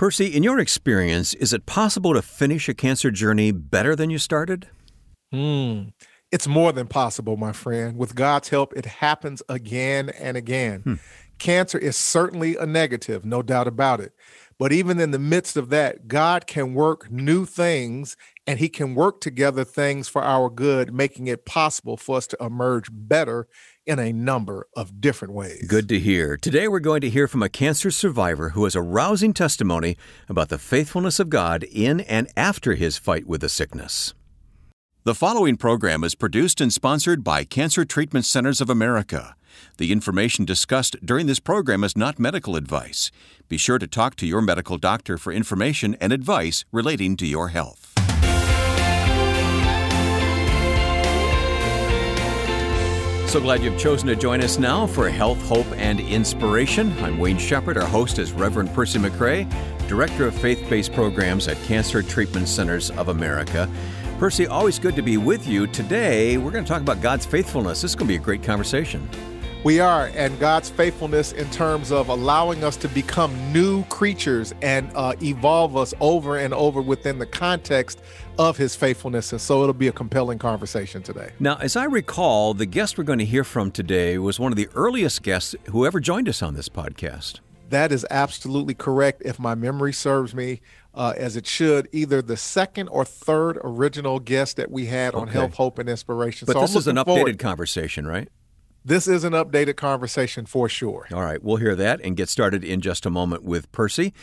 Percy, in your experience, is it possible to finish a cancer journey better than you started? Hmm. It's more than possible, my friend. With God's help, it happens again and again. Hmm. Cancer is certainly a negative, no doubt about it. But even in the midst of that, God can work new things and He can work together things for our good, making it possible for us to emerge better in a number of different ways. Good to hear. Today we're going to hear from a cancer survivor who has a rousing testimony about the faithfulness of God in and after his fight with the sickness. The following program is produced and sponsored by Cancer Treatment Centers of America. The information discussed during this program is not medical advice. Be sure to talk to your medical doctor for information and advice relating to your health. So glad you've chosen to join us now for Health, Hope, and Inspiration. I'm Wayne Shepherd. Our host is Reverend Percy McCray, Director of Faith Based Programs at Cancer Treatment Centers of America. Percy, always good to be with you. Today, we're going to talk about God's faithfulness. This is going to be a great conversation. We are, and God's faithfulness in terms of allowing us to become new creatures and uh, evolve us over and over within the context of his faithfulness. And so it'll be a compelling conversation today. Now, as I recall, the guest we're going to hear from today was one of the earliest guests who ever joined us on this podcast. That is absolutely correct. If my memory serves me, uh, as it should, either the second or third original guest that we had on Health, Hope, and Inspiration. But so this is an updated forward. conversation, right? This is an updated conversation for sure. All right, we'll hear that and get started in just a moment with Percy.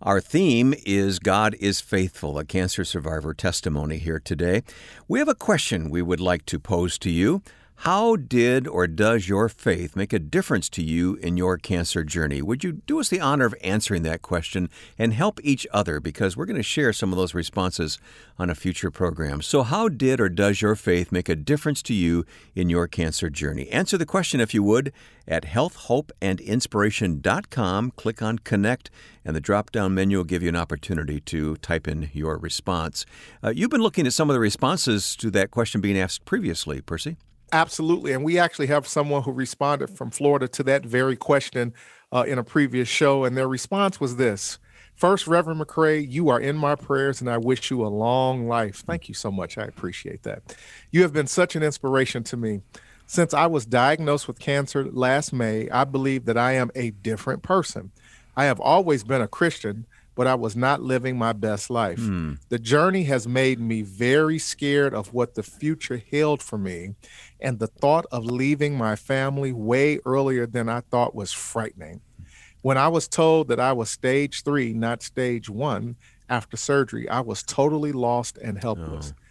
Our theme is God is Faithful, a cancer survivor testimony here today. We have a question we would like to pose to you. How did or does your faith make a difference to you in your cancer journey? Would you do us the honor of answering that question and help each other because we're going to share some of those responses on a future program. So, how did or does your faith make a difference to you in your cancer journey? Answer the question if you would at healthhopeandinspiration.com. Click on Connect, and the drop down menu will give you an opportunity to type in your response. Uh, you've been looking at some of the responses to that question being asked previously, Percy. Absolutely. And we actually have someone who responded from Florida to that very question uh, in a previous show. And their response was this First, Reverend McCray, you are in my prayers and I wish you a long life. Thank you so much. I appreciate that. You have been such an inspiration to me. Since I was diagnosed with cancer last May, I believe that I am a different person. I have always been a Christian, but I was not living my best life. Mm. The journey has made me very scared of what the future held for me, and the thought of leaving my family way earlier than I thought was frightening. When I was told that I was stage three, not stage one, after surgery, I was totally lost and helpless. Oh.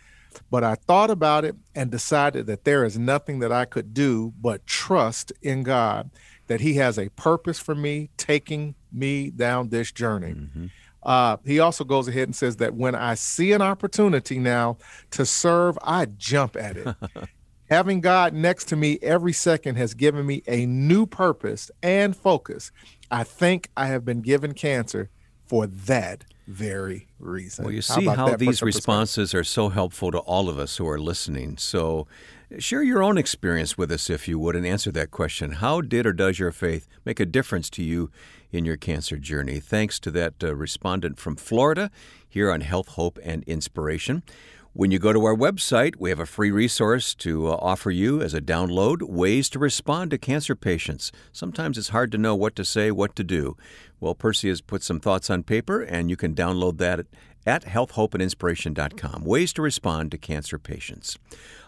But I thought about it and decided that there is nothing that I could do but trust in God that He has a purpose for me taking me down this journey. Mm-hmm. Uh, he also goes ahead and says that when I see an opportunity now to serve, I jump at it. Having God next to me every second has given me a new purpose and focus. I think I have been given cancer for that very reason. Well, you see how, how these responses are so helpful to all of us who are listening. So, share your own experience with us, if you would, and answer that question. How did or does your faith make a difference to you in your cancer journey? Thanks to that uh, respondent from Florida here on Health, Hope, and Inspiration. When you go to our website, we have a free resource to uh, offer you as a download ways to respond to cancer patients. Sometimes it's hard to know what to say, what to do. Well, Percy has put some thoughts on paper, and you can download that at, at healthhopeandinspiration.com. Ways to respond to cancer patients.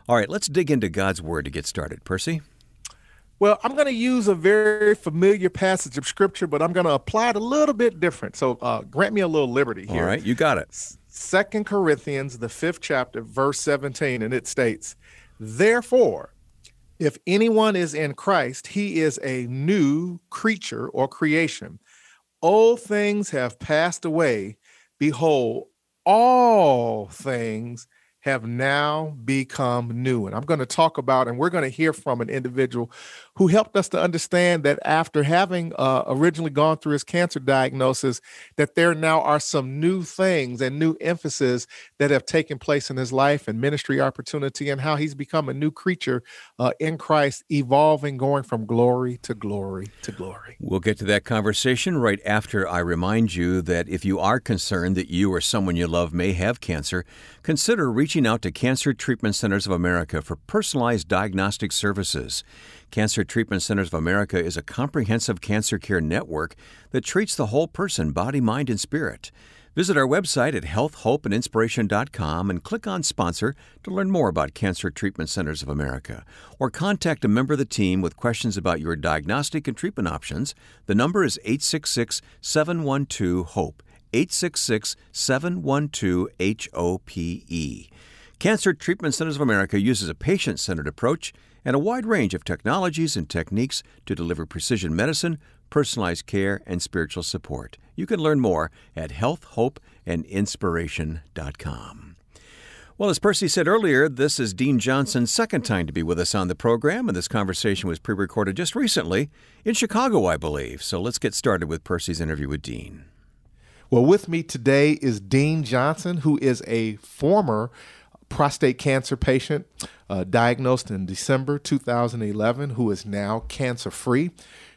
All right, let's dig into God's Word to get started. Percy? Well, I'm going to use a very familiar passage of Scripture, but I'm going to apply it a little bit different. So uh, grant me a little liberty here. All right, you got it. Second Corinthians, the fifth chapter, verse 17, and it states, Therefore, if anyone is in Christ, he is a new creature or creation. Old things have passed away. Behold, all things have now become new. And I'm going to talk about, and we're going to hear from an individual who helped us to understand that after having uh, originally gone through his cancer diagnosis, that there now are some new things and new emphasis that have taken place in his life and ministry opportunity, and how he's become a new creature uh, in Christ, evolving, going from glory to glory to glory. We'll get to that conversation right after I remind you that if you are concerned that you or someone you love may have cancer, consider reaching out to Cancer Treatment Centers of America for personalized diagnostic services. Cancer Treatment Centers of America is a comprehensive cancer care network that treats the whole person, body, mind, and spirit. Visit our website at healthhopeandinspiration.com and click on Sponsor to learn more about Cancer Treatment Centers of America. Or contact a member of the team with questions about your diagnostic and treatment options. The number is 866 712 HOPE. 866 712 HOPE. Cancer Treatment Centers of America uses a patient centered approach and a wide range of technologies and techniques to deliver precision medicine, personalized care, and spiritual support. You can learn more at healthhopeandinspiration.com. Well, as Percy said earlier, this is Dean Johnson's second time to be with us on the program, and this conversation was pre recorded just recently in Chicago, I believe. So let's get started with Percy's interview with Dean. Well, with me today is Dean Johnson, who is a former prostate cancer patient uh, diagnosed in December 2011, who is now cancer free,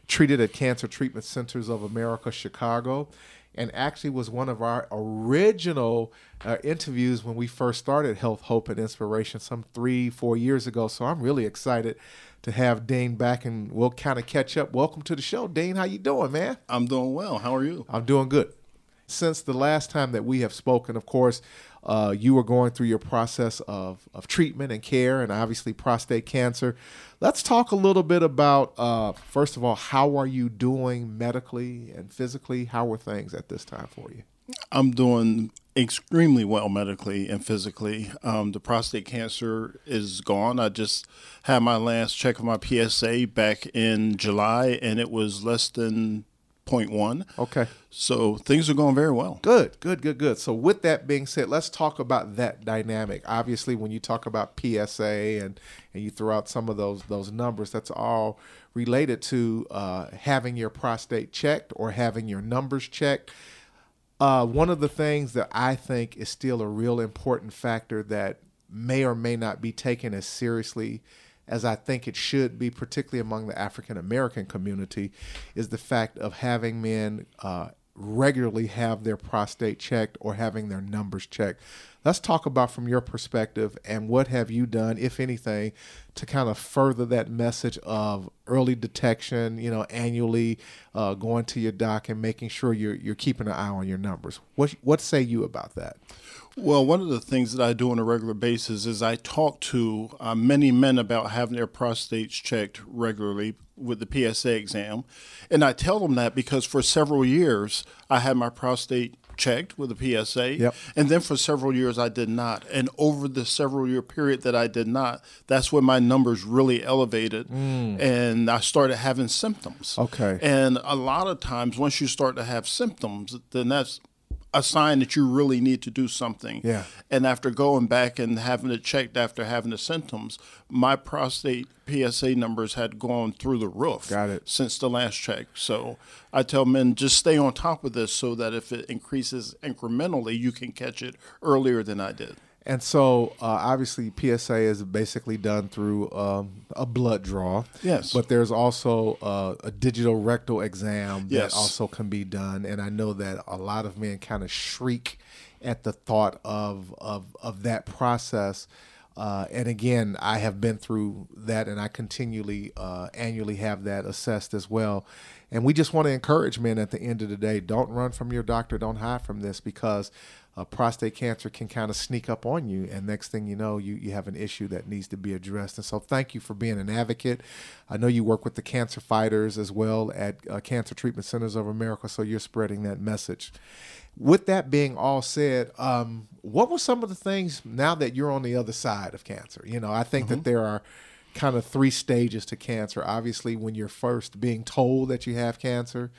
treated at Cancer Treatment Centers of America, Chicago, and actually was one of our original uh, interviews when we first started Health, Hope, and Inspiration some three, four years ago. So I'm really excited to have Dane back, and we'll kind of catch up. Welcome to the show, Dane. How you doing, man? I'm doing well. How are you? I'm doing good. Since the last time that we have spoken, of course, uh, you were going through your process of, of treatment and care, and obviously prostate cancer. Let's talk a little bit about, uh, first of all, how are you doing medically and physically? How are things at this time for you? I'm doing extremely well medically and physically. Um, the prostate cancer is gone. I just had my last check of my PSA back in July, and it was less than 0.1. Okay. So things are going very well. Good, good, good, good. So with that being said, let's talk about that dynamic. Obviously, when you talk about PSA and and you throw out some of those those numbers, that's all related to uh, having your prostate checked or having your numbers checked. Uh, one of the things that I think is still a real important factor that may or may not be taken as seriously as I think it should be, particularly among the African American community, is the fact of having men uh, regularly have their prostate checked or having their numbers checked. Let's talk about from your perspective and what have you done, if anything, to kind of further that message of early detection. You know, annually uh, going to your doc and making sure you're you're keeping an eye on your numbers. What what say you about that? Well, one of the things that I do on a regular basis is I talk to uh, many men about having their prostates checked regularly with the PSA exam. And I tell them that because for several years I had my prostate checked with a PSA. Yep. And then for several years I did not. And over the several year period that I did not, that's when my numbers really elevated mm. and I started having symptoms. Okay. And a lot of times once you start to have symptoms, then that's a sign that you really need to do something. Yeah. And after going back and having it checked after having the symptoms, my prostate PSA numbers had gone through the roof. Got it. Since the last check. So I tell men just stay on top of this so that if it increases incrementally, you can catch it earlier than I did. And so, uh, obviously, PSA is basically done through um, a blood draw. Yes. But there's also uh, a digital rectal exam yes. that also can be done. And I know that a lot of men kind of shriek at the thought of of, of that process. Uh, and again, I have been through that, and I continually uh, annually have that assessed as well. And we just want to encourage men at the end of the day: don't run from your doctor, don't hide from this, because uh, prostate cancer can kind of sneak up on you, and next thing you know, you, you have an issue that needs to be addressed. And so, thank you for being an advocate. I know you work with the cancer fighters as well at uh, Cancer Treatment Centers of America, so you're spreading that message. With that being all said, um, what were some of the things now that you're on the other side of cancer? You know, I think mm-hmm. that there are kind of three stages to cancer. Obviously, when you're first being told that you have cancer,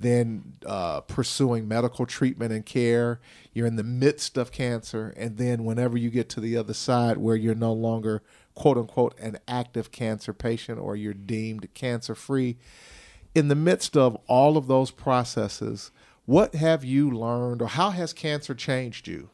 then uh, pursuing medical treatment and care. You're in the midst of cancer, and then whenever you get to the other side where you're no longer quote unquote an active cancer patient or you're deemed cancer free. In the midst of all of those processes, what have you learned or how has cancer changed you?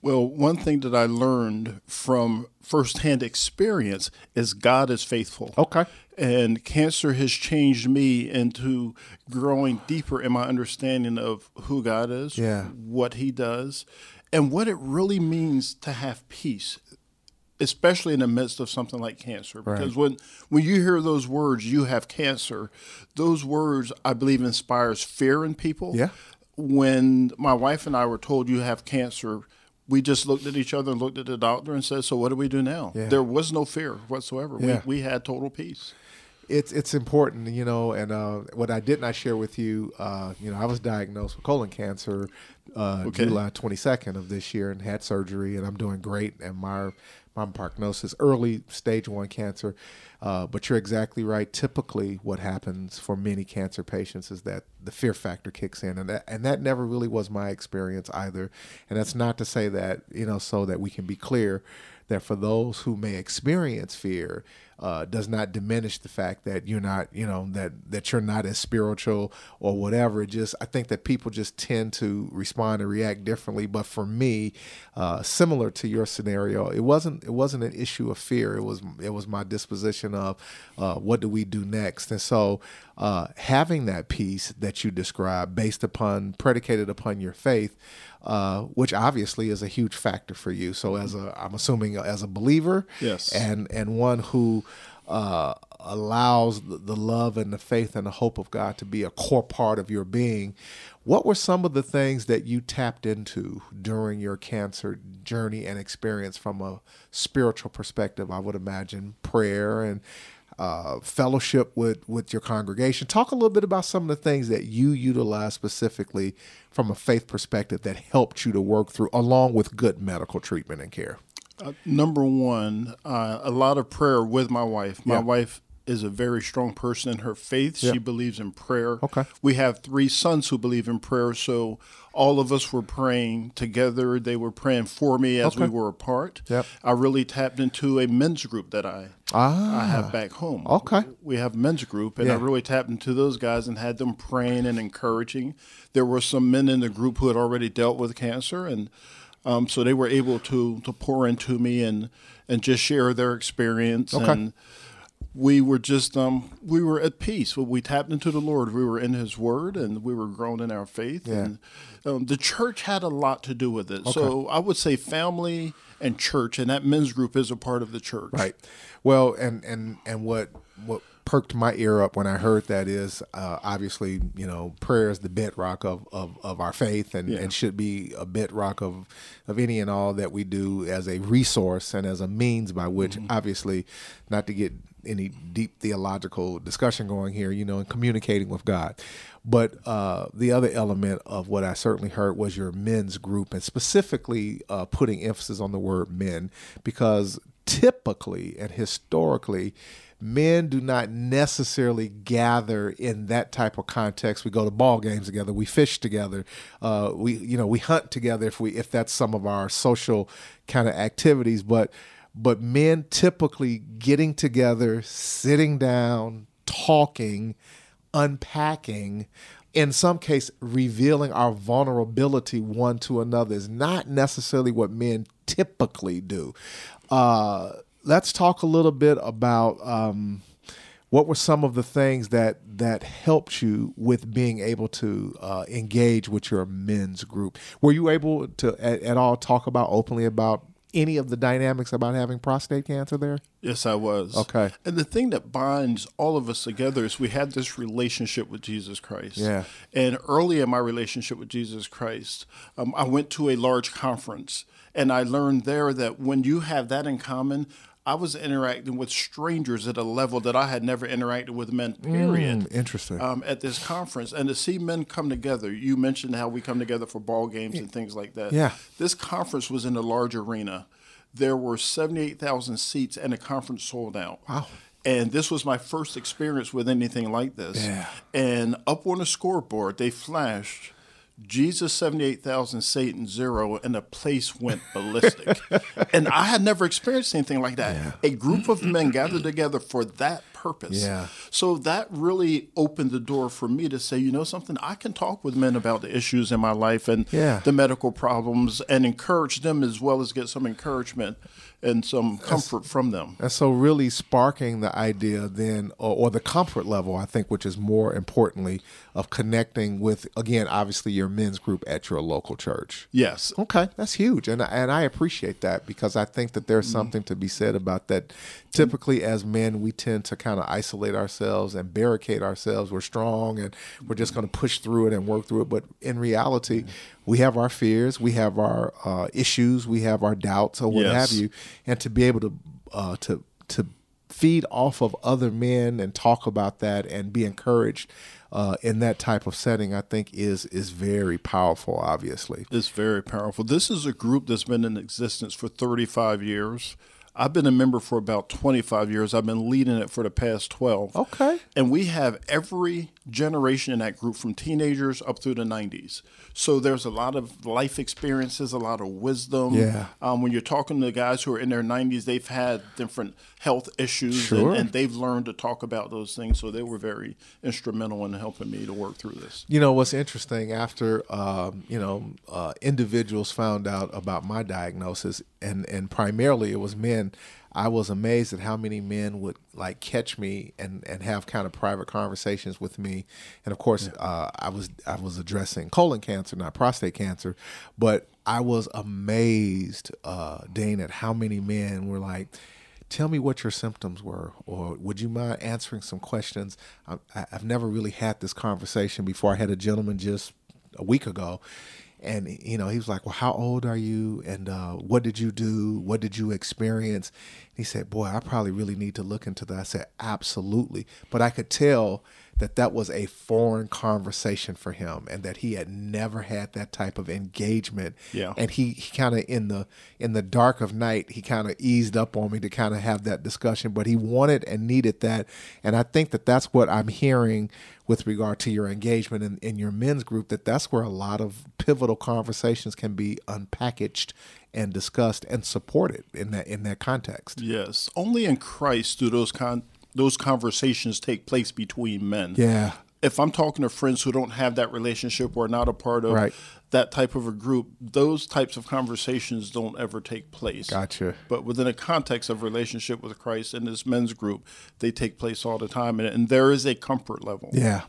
Well, one thing that I learned from firsthand experience is God is faithful. Okay. And cancer has changed me into growing deeper in my understanding of who God is, yeah. what He does, and what it really means to have peace, especially in the midst of something like cancer. Because right. when when you hear those words, you have cancer, those words I believe inspires fear in people. Yeah. When my wife and I were told you have cancer, we just looked at each other and looked at the doctor and said, "So what do we do now?" Yeah. There was no fear whatsoever. Yeah. We we had total peace. It's it's important, you know. And uh, what I did not share with you, uh, you know, I was diagnosed with colon cancer uh, Okay. July twenty second of this year, and had surgery, and I'm doing great. And my my prognosis, early stage one cancer. Uh, but you're exactly right. Typically, what happens for many cancer patients is that the fear factor kicks in, and that and that never really was my experience either. And that's not to say that you know, so that we can be clear that for those who may experience fear, uh, does not diminish the fact that you're not, you know, that that you're not as spiritual or whatever. It just I think that people just tend to respond and react differently. But for me, uh, similar to your scenario, it wasn't it wasn't an issue of fear. It was it was my disposition of uh, what do we do next. And so uh, having that peace that you describe based upon predicated upon your faith. Uh, which obviously is a huge factor for you. So, as a, I'm assuming as a believer, Yes. and and one who uh, allows the, the love and the faith and the hope of God to be a core part of your being. What were some of the things that you tapped into during your cancer journey and experience from a spiritual perspective? I would imagine prayer and uh, fellowship with with your congregation. Talk a little bit about some of the things that you utilize specifically from a faith perspective that helped you to work through, along with good medical treatment and care. Uh, number one, uh, a lot of prayer with my wife. My Yeah. wife is a very strong person in her faith. Yeah. She believes in prayer. Okay. We have three sons who believe in prayer, so all of us were praying together. They were praying for me as we were apart. Yep. I really tapped into a men's group that I Ah, I have back home. Okay. We have a men's group, and I really tapped into those guys and had them praying and encouraging. There were some men in the group who had already dealt with cancer, and um, so they were able to to pour into me and and just share their experience. Okay. And we were just um, we were at peace. We tapped into the Lord. We were in His Word, and we were growing in our faith. Yeah. And um, the church had a lot to do with it. So I would say family and church, and that men's group is a part of the church. Right. Well, and and and what what perked my ear up when I heard that is uh, obviously you know prayer is the bedrock of of, of our faith and, Yeah. and should be a bedrock of of any and all that we do as a resource and as a means by which obviously not to get any deep theological discussion going here you know and communicating with God. But uh, the other element of what I certainly heard was your men's group and specifically uh, putting emphasis on the word men because typically and historically men do not necessarily gather in that type of context. We go to ball games together we fish together uh, we you know we hunt together if we if that's some of our social kind of activities. But but men typically getting together sitting down talking unpacking in some case revealing our vulnerability one to another is not necessarily what men typically do. Uh, let's talk a little bit about um, what were some of the things that that helped you with being able to uh, engage with your men's group? Were you able to at, at all talk about openly about any of the dynamics about having prostate cancer there Yes, I was. Okay. And the thing that binds all of us together is we had this relationship with Jesus Christ. Yeah. And early in my relationship with Jesus Christ, um, I went to a large conference and I learned there that when you have that in common, I was interacting with strangers at a level that I had never interacted with men, period. Mm, interesting Um, at this conference and to see men come together. You mentioned how we come together for ball games and things like that. Yeah. This conference was in a large arena. There were 78,000 seats and the conference sold out. Wow. And this was my first experience with anything like this. Yeah. And up on the scoreboard, they flashed Jesus 78,000, Satan zero, and the place went ballistic. and I had never experienced anything like that. Yeah. A group of men gathered together for that purpose. Yeah. So that really opened the door for me to say, you know something, I can talk with men about the issues in my life and yeah. the medical problems and encourage them as well as get some encouragement and some comfort from them. And so, really sparking the idea then, or, or, the comfort level, I think, which is more importantly, of connecting with, again, obviously your men's group at your local church. Yes. Okay, that's huge, and and I appreciate that because I think that there's mm-hmm. something to be said about that. Typically, as men, we tend to kind of isolate ourselves and barricade ourselves. We're strong, and we're just going to push through it and work through it. But in reality, mm-hmm we have our fears, we have our uh, issues, we have our doubts, or what yes. have you, and to be able to uh, to to feed off of other men and talk about that and be encouraged uh, in that type of setting, I think is is very powerful. Obviously, it's very powerful. This is a group that's been in existence for 35 years. I've been a member for about 25 years. I've been leading it for the past 12. Okay. And we have every generation in that group from teenagers up through the 90s. So there's a lot of life experiences, a lot of wisdom. Yeah. Um, when you're talking to guys who are in their 90s, they've had different health issues sure. and, and, they've learned to talk about those things. So they were very instrumental in helping me to work through this. You know, what's interesting after, um, you know, uh, individuals found out about my diagnosis, and, and primarily it was men I was amazed at how many men would like catch me and, and have kind of private conversations with me. And of course, yeah. uh, I was I was addressing colon cancer, not prostate cancer, but I was amazed, uh, Dane, at how many men were like, "Tell me what your symptoms were," or "Would you mind answering some questions?" I, I've never really had this conversation before. I had a gentleman just a week ago and you know he was like well how old are you? And uh, what did you do? What did you experience he said boy i probably really need to look into that. I said absolutely. But i could tell that that was a foreign conversation for him and that he had never had that type of engagement. Yeah. And he, he kind of in the in the dark of night he kind of eased up on me to kind of have that discussion but he wanted and needed that. And i think that that's what i'm hearing with regard to your engagement in, in your men's group that that's where a lot of pivotal conversations can be unpackaged and discussed and supported in that in that context. Yes, only in Christ do those con- those conversations take place between men. Yeah. If I'm talking to friends who don't have that relationship or are not a part of right. that type of a group, those types of conversations don't ever take place. Gotcha. But within a context of relationship with Christ and this men's group, they take place all the time, and, and there is a comfort level. Yeah.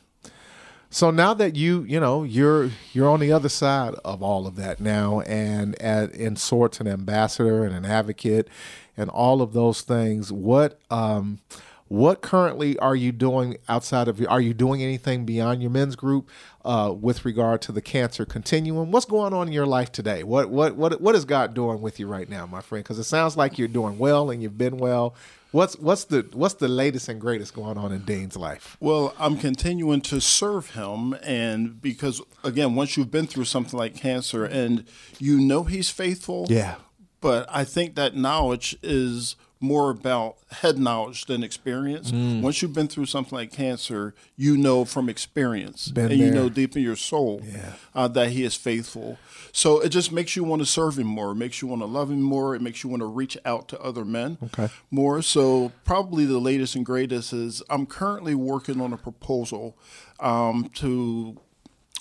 So now that you, you know, you're you're on the other side of all of that now, and at, in sorts an ambassador and an advocate, and all of those things. What um, what currently are you doing outside of? Are you doing anything beyond your men's group uh, with regard to the cancer continuum? What's going on in your life today? What what what what is God doing with you right now, my friend? Because it sounds like you're doing well and you've been well. What's what's the what's the latest and greatest going on in Dane's life? Well, I'm continuing to serve him, and because again, once you've been through something like cancer, and you know he's faithful, yeah. But I think that knowledge is more about head knowledge than experience. Mm. Once you've been through something like cancer, you know from experience, been and there. you know deep in your soul yeah. uh, that He is faithful. So it just makes you want to serve Him more. It makes you want to love Him more. It makes you want to reach out to other men okay. more. So probably the latest and greatest is I'm currently working on a proposal um, to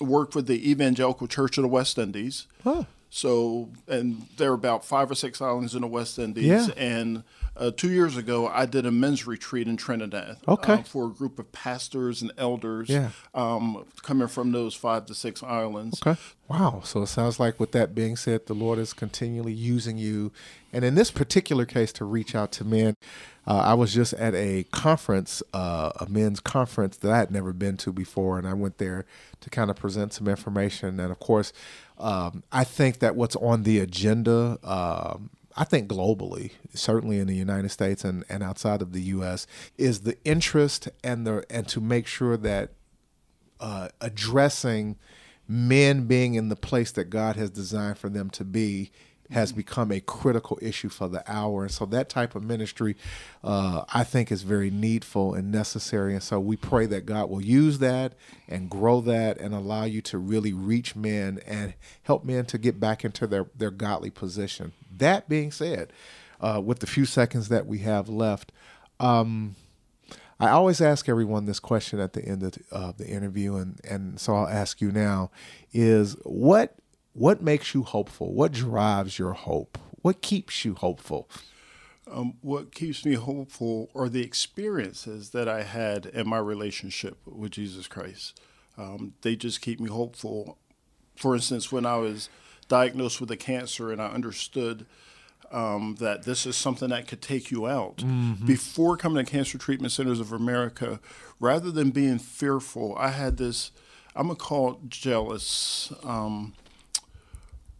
work with the Evangelical Church of the West Indies. Huh. So, and there are about five or six islands in the West Indies, yeah. and uh, two years ago, I did a men's retreat in Trinidad. Okay. Uh, for a group of pastors and elders. Yeah. Um, coming from those five to six islands. Okay. Wow. So it sounds like, with that being said, the Lord is continually using you, and in this particular case, to reach out to men. Uh, I was just at a conference, uh, a men's conference that I had never been to before, and I went there to kind of present some information. And of course, um, I think that what's on the agenda. Um, I think globally, certainly in the United States and, and outside of the U.S., is the interest and the and to make sure that uh, addressing men being in the place that God has designed for them to be has become a critical issue for the hour. And so that type of ministry, uh, I think, is very needful and necessary. And so we pray that God will use that and grow that and allow you to really reach men and help men to get back into their, their godly position. That being said, uh, with the few seconds that we have left, um, I always ask everyone this question at the end of the interview, and, and so I'll ask you now: is what what makes you hopeful? What drives your hope? What keeps you hopeful? Um, what keeps me hopeful are the experiences that I had in my relationship with Jesus Christ. Um, they just keep me hopeful. For instance, when I was diagnosed with a cancer and I understood um, that this is something that could take you out. Mm-hmm. Before coming to Cancer Treatment Centers of America, rather than being fearful, I had this, I'm going to call it jealous. Um,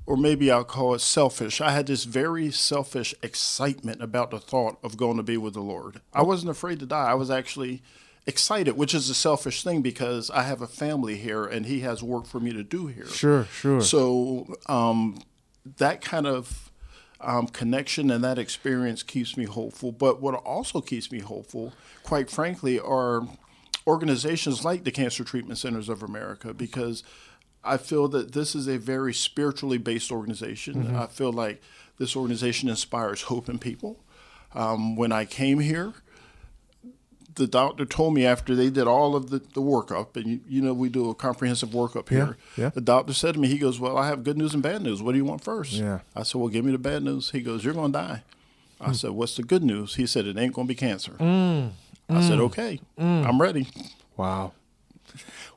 or maybe I'll call it selfish. I had this very selfish excitement about the thought of going to be with the Lord. I wasn't afraid to die. I was actually excited, which is a selfish thing because I have a family here and He has work for me to do here. Sure, sure. So um, that kind of um, connection and that experience keeps me hopeful. But what also keeps me hopeful, quite frankly, are organizations like the Cancer Treatment Centers of America because I feel that this is a very spiritually based organization. Mm-hmm. I feel like this organization inspires hope in people. Um, when I came here, the doctor told me after they did all of the, the workup, and you, you know, we do a comprehensive workup here. Yeah, yeah. The doctor said to me, he goes, Well, I have good news and bad news. What do you want first? Yeah. I said, Well, give me the bad news. He goes, You're going to die. I mm. said, What's the good news? He said, It ain't going to be cancer. Mm. I mm. said, Okay, mm. I'm ready. Wow.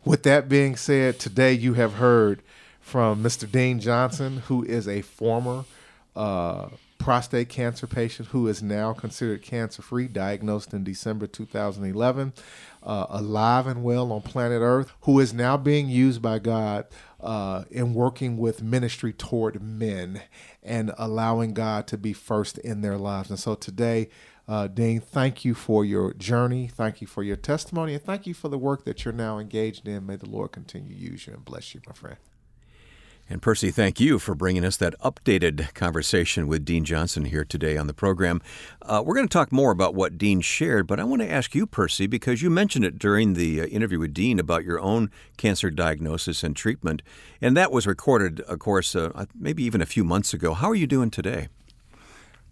With that being said, today you have heard from Mr. Dean Johnson, who is a former uh, prostate cancer patient who is now considered cancer free, diagnosed in December 2011, uh, alive and well on planet Earth, who is now being used by God uh, in working with ministry toward men and allowing God to be first in their lives. And so today, uh, Dean, thank you for your journey. Thank you for your testimony. And thank you for the work that you're now engaged in. May the Lord continue to use you and bless you, my friend. And Percy, thank you for bringing us that updated conversation with Dean Johnson here today on the program. Uh, we're going to talk more about what Dean shared, but I want to ask you, Percy, because you mentioned it during the uh, interview with Dean about your own cancer diagnosis and treatment, and that was recorded, of course, uh, maybe even a few months ago. How are you doing today?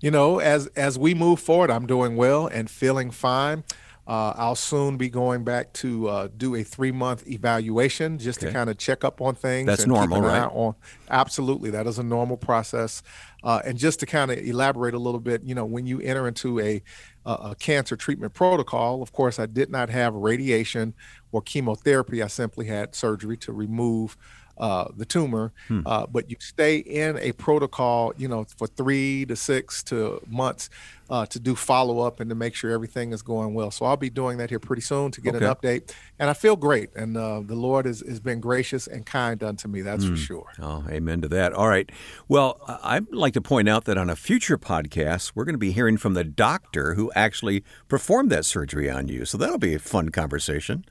you know, as as we move forward, I'm doing well and feeling fine. Uh, I'll soon be going back to uh, do a three month evaluation just okay. to kind of check up on things. That's normal, right? On, absolutely, that is a normal process. Uh, and just to kind of elaborate a little bit, you know, when you enter into a, a cancer treatment protocol, of course, I did not have radiation or chemotherapy. I simply had surgery to remove uh, the tumor, hmm. uh, but you stay in a protocol, you know, for three to six to months uh, to do follow up and to make sure everything is going well. So I'll be doing that here pretty soon to get okay. an update, and I feel great. And uh, the Lord has, has been gracious and kind unto me. That's hmm. for sure. Oh, amen to that. All right. Well, I'd like to point out that on a future podcast, we're going to be hearing from the doctor who actually performed that surgery on you. So that'll be a fun conversation.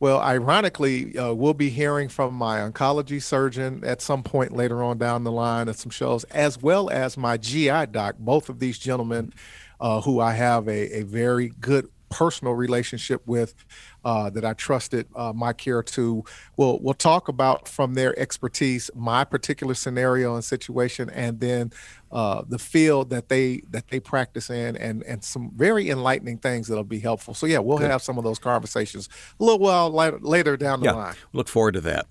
Well, ironically, uh, we'll be hearing from my oncology surgeon at some point later on down the line at some shows, as well as my GI doc. Both of these gentlemen, uh, who I have a, a very good personal relationship with uh, that I trusted uh, my care to. We'll we'll talk about from their expertise my particular scenario and situation, and then uh, the field that they that they practice in, and and some very enlightening things that'll be helpful. So yeah, we'll Good. have some of those conversations a little while later, later down the yeah, line. Look forward to that.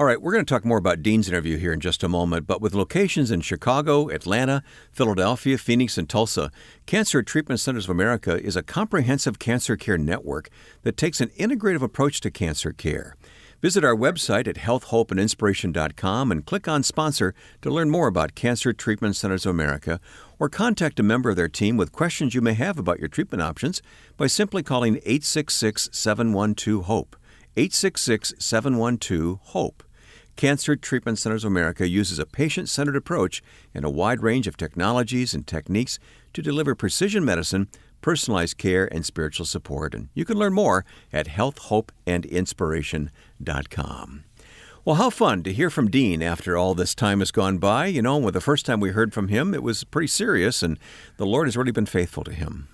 All right, we're going to talk more about Dean's interview here in just a moment, but with locations in Chicago, Atlanta, Philadelphia, Phoenix, and Tulsa, Cancer Treatment Centers of America is a comprehensive cancer care network that takes an integrative approach to cancer care. Visit our website at healthhopeandinspiration.com and click on Sponsor to learn more about Cancer Treatment Centers of America or contact a member of their team with questions you may have about your treatment options by simply calling 866 712 HOPE. 866 712 HOPE. Cancer Treatment Centers of America uses a patient centered approach and a wide range of technologies and techniques to deliver precision medicine, personalized care, and spiritual support. And you can learn more at healthhopeandinspiration.com. Well, how fun to hear from Dean after all this time has gone by. You know, when the first time we heard from him, it was pretty serious, and the Lord has really been faithful to him.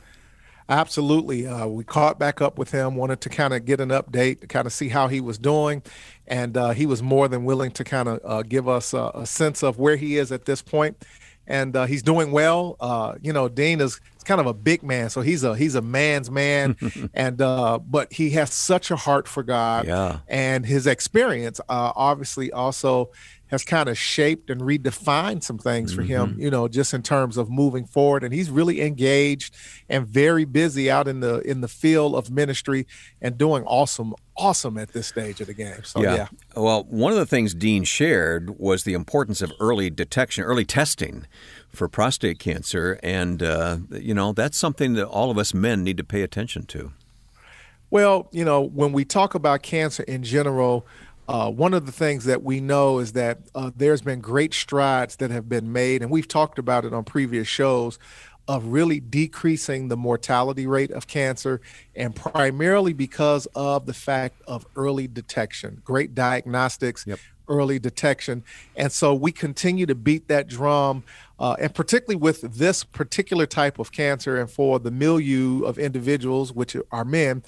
Absolutely. Uh, we caught back up with him, wanted to kind of get an update, to kind of see how he was doing. And uh, he was more than willing to kind of uh, give us a, a, sense of where he is at this point. And uh, he's doing well. Uh, you know, Dean is kind of a big man, so he's a he's a man's man, and uh, but he has such a heart for God, yeah. and his experience obviously also has kind of shaped and redefined some things for him, mm-hmm. you know, just in terms of moving forward. And he's really engaged and very busy out in the in the field of ministry and doing awesome, awesome at this stage of the game. So yeah. yeah. Well, one of the things Dean shared was the importance of early detection, early testing for prostate cancer, and uh, you know that's something that all of us men need to pay attention to. Well, you know, when we talk about cancer in general, uh, one of the things that we know is that uh, there's been great strides that have been made, and we've talked about it on previous shows, of really decreasing the mortality rate of cancer, and primarily because of the fact of early detection, great diagnostics, yep. early detection. And so we continue to beat that drum. Uh, and particularly with this particular type of cancer, and for the milieu of individuals, which are men,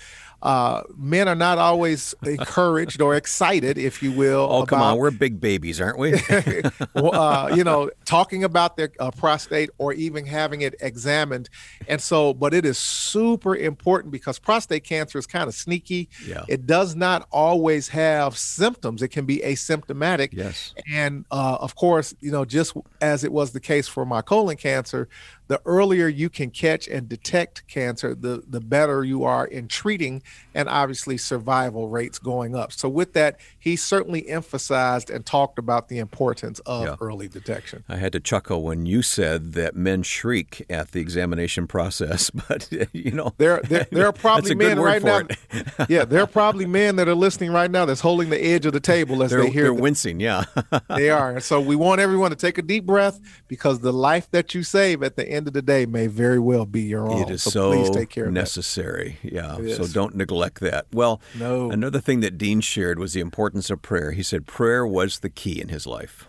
uh, men are not always encouraged or excited, if you will. Oh, about, come on, we're big babies, aren't we? uh, you know, talking about their uh, prostate or even having it examined, and so, but it is super important because prostate cancer is kind of sneaky. Yeah. It does not always have symptoms; it can be asymptomatic. Yes, and uh, of course, you know, just as it was the case for my colon cancer, the earlier you can catch and detect cancer, the, the better you are in treating and obviously survival rates going up. So, with that, he certainly emphasized and talked about the importance of yeah. early detection. I had to chuckle when you said that men shriek at the examination process, but you know, there, there, there are probably men right now. yeah, there are probably men that are listening right now that's holding the edge of the table as they're, they hear. They're the, wincing, yeah. they are. So, we want everyone to take a deep breath because the life that you save at the end of the day may very well be your own. It is so, so please take care necessary. Yeah. So don't neglect that. Well, no. another thing that Dean shared was the importance of prayer. He said prayer was the key in his life.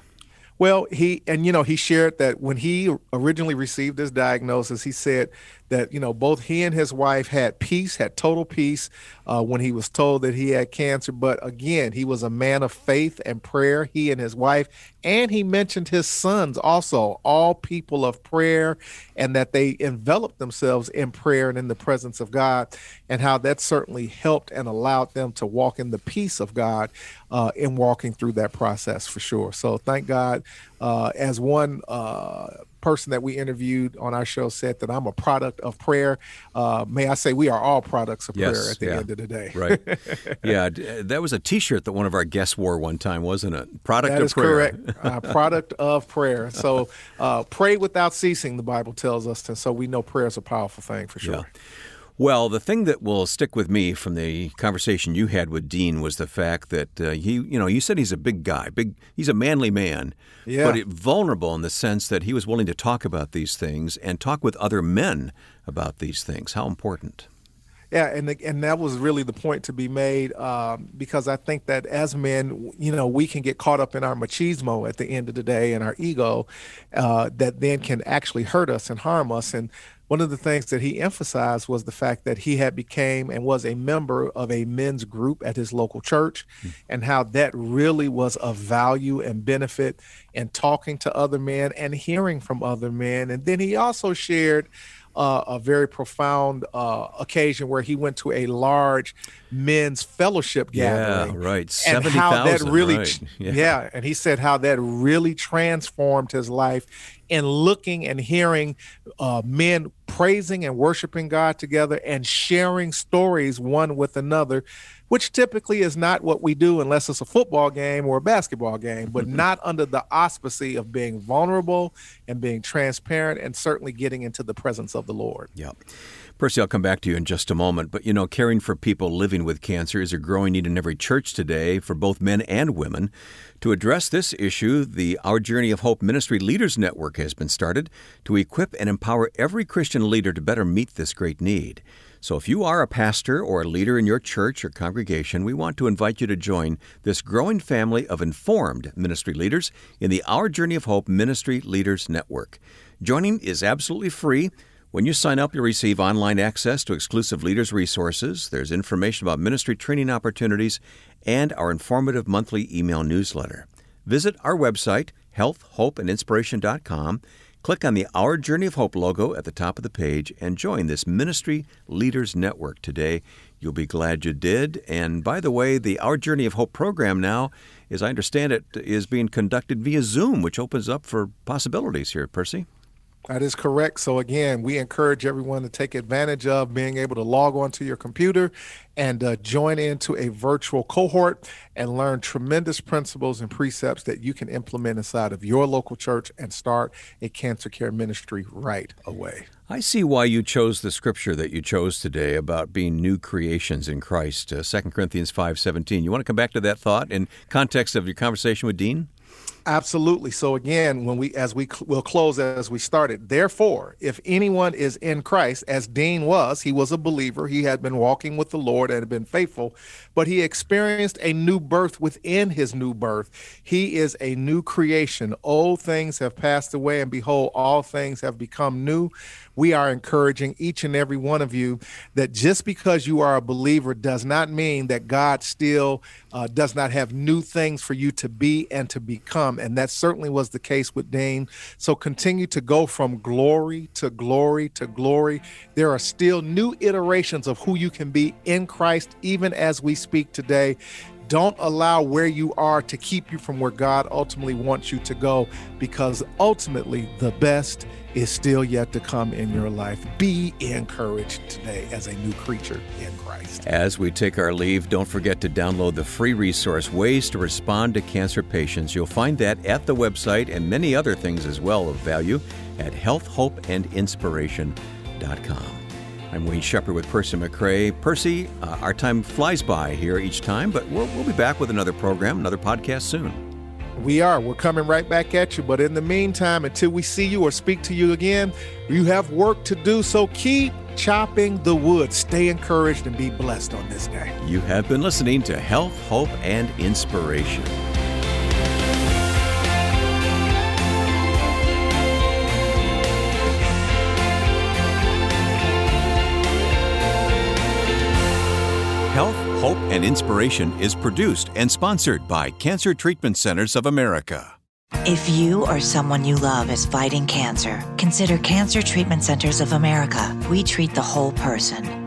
Well, he and you know he shared that when he originally received his diagnosis, he said that you know both he and his wife had peace, had total peace uh, when he was told that he had cancer. But again, he was a man of faith and prayer. He and his wife, and he mentioned his sons also, all people of prayer, and that they enveloped themselves in prayer and in the presence of God, and how that certainly helped and allowed them to walk in the peace of God uh, in walking through that process for sure. So thank God. Uh, as one uh, person that we interviewed on our show said that I'm a product of prayer. Uh, may I say we are all products of yes, prayer at the yeah. end of the day. right. Yeah, that was a T-shirt that one of our guests wore one time, wasn't it? Product that of is prayer. correct. Uh, product of prayer. So uh, pray without ceasing. The Bible tells us, and so we know prayer is a powerful thing for sure. Yeah. Well, the thing that will stick with me from the conversation you had with Dean was the fact that uh, he, you know, you said he's a big guy, big, he's a manly man, yeah. but it, vulnerable in the sense that he was willing to talk about these things and talk with other men about these things. How important? Yeah, and the, and that was really the point to be made um, because I think that as men, you know, we can get caught up in our machismo at the end of the day and our ego uh, that then can actually hurt us and harm us. And one of the things that he emphasized was the fact that he had became and was a member of a men's group at his local church mm-hmm. and how that really was of value and benefit in talking to other men and hearing from other men and then he also shared uh, a very profound uh, occasion where he went to a large men's fellowship gathering. Yeah, right. and how that really, right. yeah. yeah, and he said how that really transformed his life in looking and hearing uh, men praising and worshiping God together and sharing stories one with another which typically is not what we do unless it's a football game or a basketball game, but not under the auspice of being vulnerable and being transparent and certainly getting into the presence of the Lord. Yeah. Percy, I'll come back to you in just a moment. But you know, caring for people living with cancer is a growing need in every church today for both men and women. To address this issue, the Our Journey of Hope Ministry Leaders Network has been started to equip and empower every Christian leader to better meet this great need. So, if you are a pastor or a leader in your church or congregation, we want to invite you to join this growing family of informed ministry leaders in the Our Journey of Hope Ministry Leaders Network. Joining is absolutely free. When you sign up, you'll receive online access to exclusive leaders' resources. There's information about ministry training opportunities and our informative monthly email newsletter. Visit our website, healthhopeandinspiration.com. Click on the Our Journey of Hope logo at the top of the page and join this Ministry Leaders Network today. You'll be glad you did. And by the way, the Our Journey of Hope program now, as I understand it, is being conducted via Zoom, which opens up for possibilities here, Percy. That is correct. So, again, we encourage everyone to take advantage of being able to log onto your computer and uh, join into a virtual cohort and learn tremendous principles and precepts that you can implement inside of your local church and start a cancer care ministry right away. I see why you chose the scripture that you chose today about being new creations in Christ, uh, 2 Corinthians 5:17. You want to come back to that thought in context of your conversation with Dean? Absolutely. So again, when we as we will close as we started. Therefore, if anyone is in Christ, as Dean was, he was a believer. He had been walking with the Lord and had been faithful, but he experienced a new birth within his new birth. He is a new creation. Old things have passed away, and behold, all things have become new we are encouraging each and every one of you that just because you are a believer does not mean that God still uh, does not have new things for you to be and to become. And that certainly was the case with Dane. So continue to go from glory to glory to glory. There are still new iterations of who you can be in Christ, even as we speak today. Don't allow where you are to keep you from where God ultimately wants you to go because ultimately the best is still yet to come in your life. Be encouraged today as a new creature in Christ. As we take our leave, don't forget to download the free resource Ways to Respond to Cancer Patients. You'll find that at the website and many other things as well of value at healthhopeandinspiration.com. I'm Wayne Shepherd with Percy McCray. Percy, uh, our time flies by here each time, but we'll, we'll be back with another program, another podcast soon. We are. We're coming right back at you. But in the meantime, until we see you or speak to you again, you have work to do. So keep chopping the wood. Stay encouraged and be blessed on this day. You have been listening to Health, Hope, and Inspiration. Hope, and Inspiration is produced and sponsored by Cancer Treatment Centers of America. If you or someone you love is fighting cancer, consider Cancer Treatment Centers of America. We treat the whole person